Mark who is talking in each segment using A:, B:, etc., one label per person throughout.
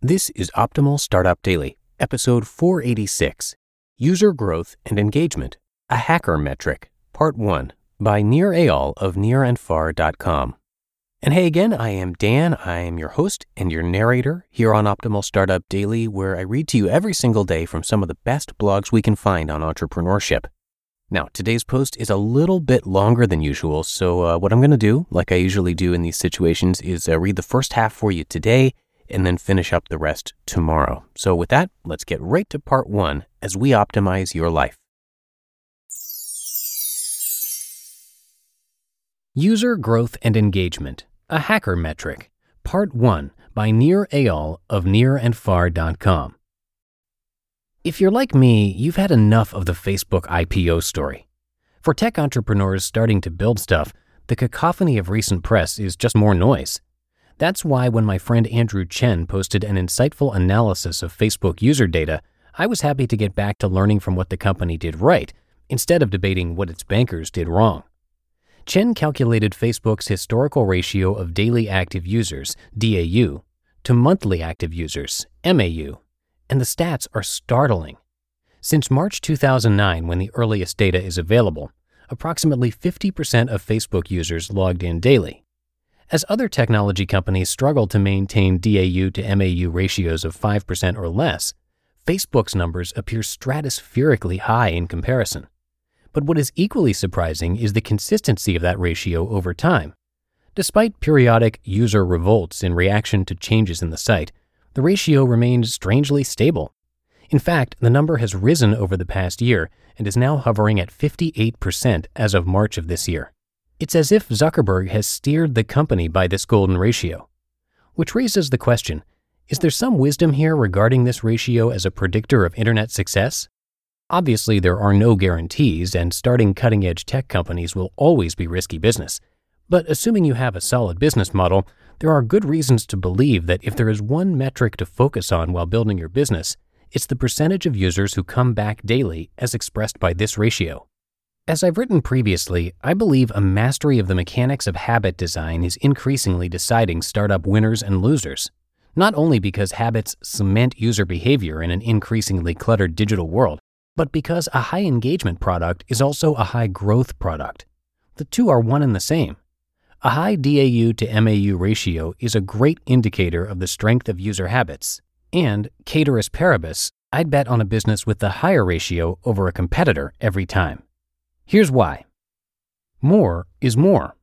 A: This is Optimal Startup Daily, episode 486 User Growth and Engagement, a Hacker Metric, Part 1 by Nir Eyal of nirandfar.com. And hey again, I am Dan. I am your host and your narrator here on Optimal Startup Daily, where I read to you every single day from some of the best blogs we can find on entrepreneurship. Now, today's post is a little bit longer than usual, so uh, what I'm going to do, like I usually do in these situations, is uh, read the first half for you today and then finish up the rest tomorrow. So, with that, let's get right to part one as we optimize your life. User Growth and Engagement, a Hacker Metric, Part 1 by Nir Eyal of nirandfar.com. If you're like me, you've had enough of the Facebook IPO story. For tech entrepreneurs starting to build stuff, the cacophony of recent press is just more noise. That's why when my friend Andrew Chen posted an insightful analysis of Facebook user data, I was happy to get back to learning from what the company did right, instead of debating what its bankers did wrong. Chen calculated Facebook's historical ratio of daily active users, DAU, to monthly active users, MAU, and the stats are startling. Since March 2009, when the earliest data is available, approximately 50% of Facebook users logged in daily. As other technology companies struggle to maintain DAU to MAU ratios of 5% or less, Facebook's numbers appear stratospherically high in comparison. But what is equally surprising is the consistency of that ratio over time. Despite periodic user revolts in reaction to changes in the site, the ratio remained strangely stable. In fact, the number has risen over the past year and is now hovering at 58% as of March of this year. It's as if Zuckerberg has steered the company by this golden ratio. Which raises the question is there some wisdom here regarding this ratio as a predictor of internet success? Obviously, there are no guarantees, and starting cutting edge tech companies will always be risky business. But assuming you have a solid business model, there are good reasons to believe that if there is one metric to focus on while building your business, it's the percentage of users who come back daily as expressed by this ratio. As I've written previously, I believe a mastery of the mechanics of habit design is increasingly deciding startup winners and losers, not only because habits cement user behavior in an increasingly cluttered digital world, but because a high engagement product is also a high growth product. The two are one and the same. A high DAU to MAU ratio is a great indicator of the strength of user habits, and, ceteris paribus, I'd bet on a business with the higher ratio over a competitor every time. Here's why more is more.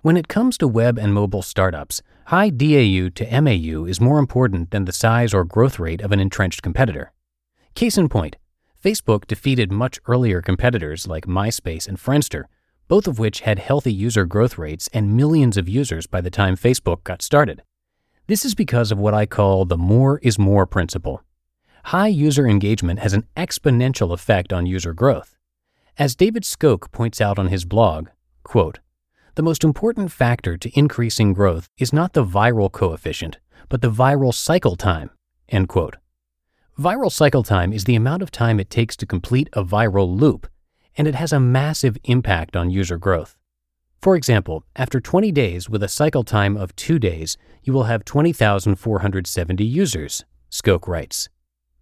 A: When it comes to web and mobile startups, high DAU to MAU is more important than the size or growth rate of an entrenched competitor. Case in point, Facebook defeated much earlier competitors like MySpace and Friendster, both of which had healthy user growth rates and millions of users by the time Facebook got started. This is because of what I call the more is more principle. High user engagement has an exponential effect on user growth. As David Skok points out on his blog, quote, the most important factor to increasing growth is not the viral coefficient, but the viral cycle time, end quote. Viral cycle time is the amount of time it takes to complete a viral loop, and it has a massive impact on user growth. For example, after 20 days with a cycle time of 2 days, you will have 20,470 users, Skok writes.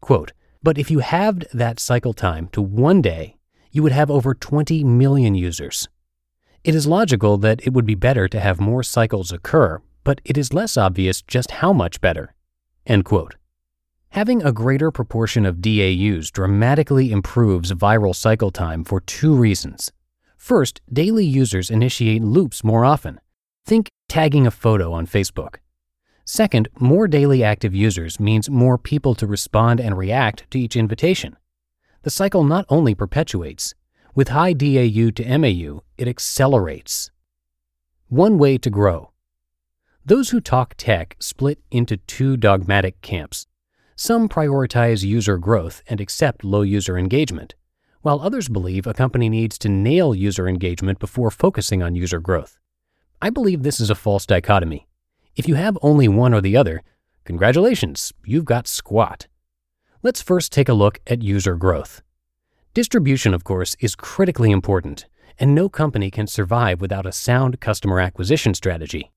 A: Quote, but if you halved that cycle time to 1 day, you would have over 20 million users. It is logical that it would be better to have more cycles occur, but it is less obvious just how much better. End quote. Having a greater proportion of DAUs dramatically improves viral cycle time for two reasons. First, daily users initiate loops more often. Think tagging a photo on Facebook. Second, more daily active users means more people to respond and react to each invitation the cycle not only perpetuates, with high DAU to MAU, it accelerates. One way to grow. Those who talk tech split into two dogmatic camps. Some prioritize user growth and accept low user engagement, while others believe a company needs to nail user engagement before focusing on user growth. I believe this is a false dichotomy. If you have only one or the other, congratulations, you've got squat. Let's first take a look at user growth. Distribution, of course, is critically important, and no company can survive without a sound customer acquisition strategy.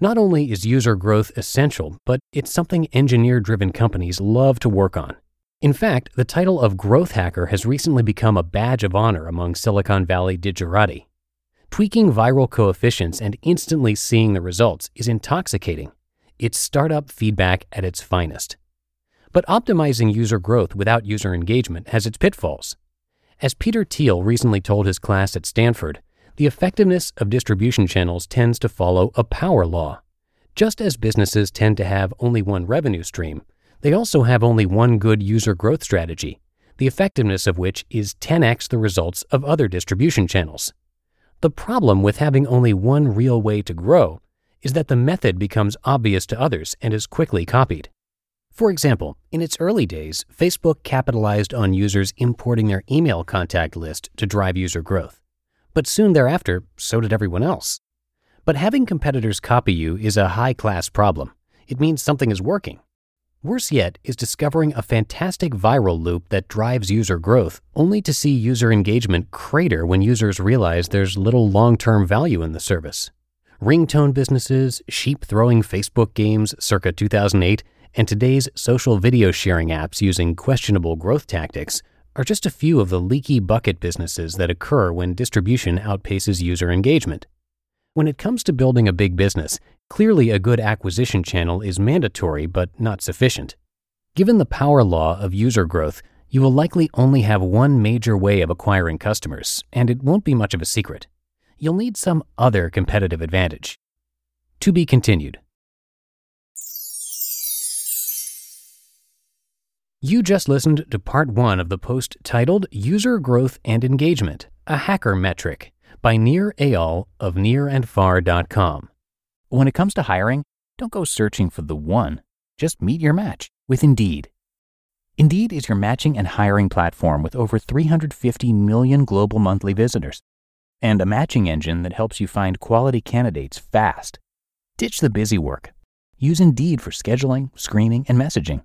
A: Not only is user growth essential, but it's something engineer driven companies love to work on. In fact, the title of growth hacker has recently become a badge of honor among Silicon Valley digerati. Tweaking viral coefficients and instantly seeing the results is intoxicating. It's startup feedback at its finest. But optimizing user growth without user engagement has its pitfalls. As Peter Thiel recently told his class at Stanford, the effectiveness of distribution channels tends to follow a power law. Just as businesses tend to have only one revenue stream, they also have only one good user growth strategy, the effectiveness of which is 10x the results of other distribution channels. The problem with having only one real way to grow is that the method becomes obvious to others and is quickly copied. For example, in its early days, Facebook capitalized on users importing their email contact list to drive user growth. But soon thereafter, so did everyone else. But having competitors copy you is a high class problem. It means something is working. Worse yet is discovering a fantastic viral loop that drives user growth, only to see user engagement crater when users realize there's little long term value in the service. Ringtone businesses, sheep throwing Facebook games circa 2008, and today's social video sharing apps using questionable growth tactics are just a few of the leaky bucket businesses that occur when distribution outpaces user engagement. When it comes to building a big business, clearly a good acquisition channel is mandatory but not sufficient. Given the power law of user growth, you will likely only have one major way of acquiring customers, and it won't be much of a secret. You'll need some other competitive advantage. To be continued. You just listened to part one of the post titled User Growth and Engagement, a Hacker Metric by Nir Eyal of nirandfar.com. When it comes to hiring, don't go searching for the one. Just meet your match with Indeed. Indeed is your matching and hiring platform with over 350 million global monthly visitors and a matching engine that helps you find quality candidates fast. Ditch the busy work. Use Indeed for scheduling, screening, and messaging.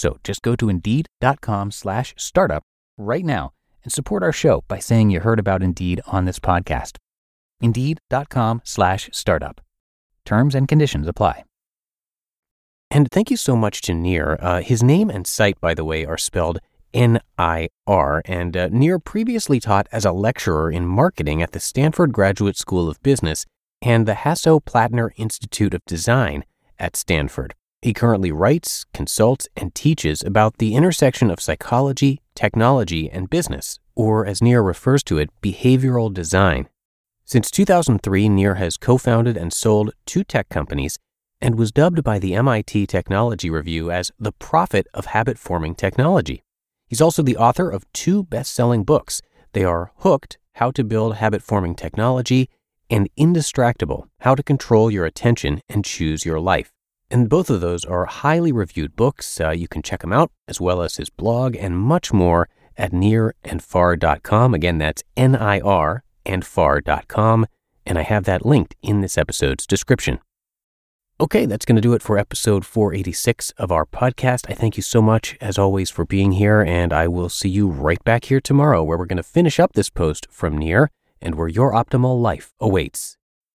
A: So just go to indeed.com slash startup right now and support our show by saying you heard about Indeed on this podcast. Indeed.com slash startup. Terms and conditions apply. And thank you so much to Nir. Uh, his name and site, by the way, are spelled N I R, and uh, Nir previously taught as a lecturer in marketing at the Stanford Graduate School of Business and the Hasso-Plattner Institute of Design at Stanford. He currently writes, consults, and teaches about the intersection of psychology, technology, and business, or as Nir refers to it, behavioral design. Since 2003, Nir has co founded and sold two tech companies and was dubbed by the MIT Technology Review as the prophet of habit forming technology. He's also the author of two best selling books. They are Hooked How to Build Habit Forming Technology and Indistractable How to Control Your Attention and Choose Your Life. And both of those are highly reviewed books. Uh, you can check them out, as well as his blog and much more at nirandfar.com. Again, that's N I R and far.com, and I have that linked in this episode's description. Okay, that's going to do it for episode 486 of our podcast. I thank you so much, as always, for being here, and I will see you right back here tomorrow where we're going to finish up this post from Nir and where your optimal life awaits.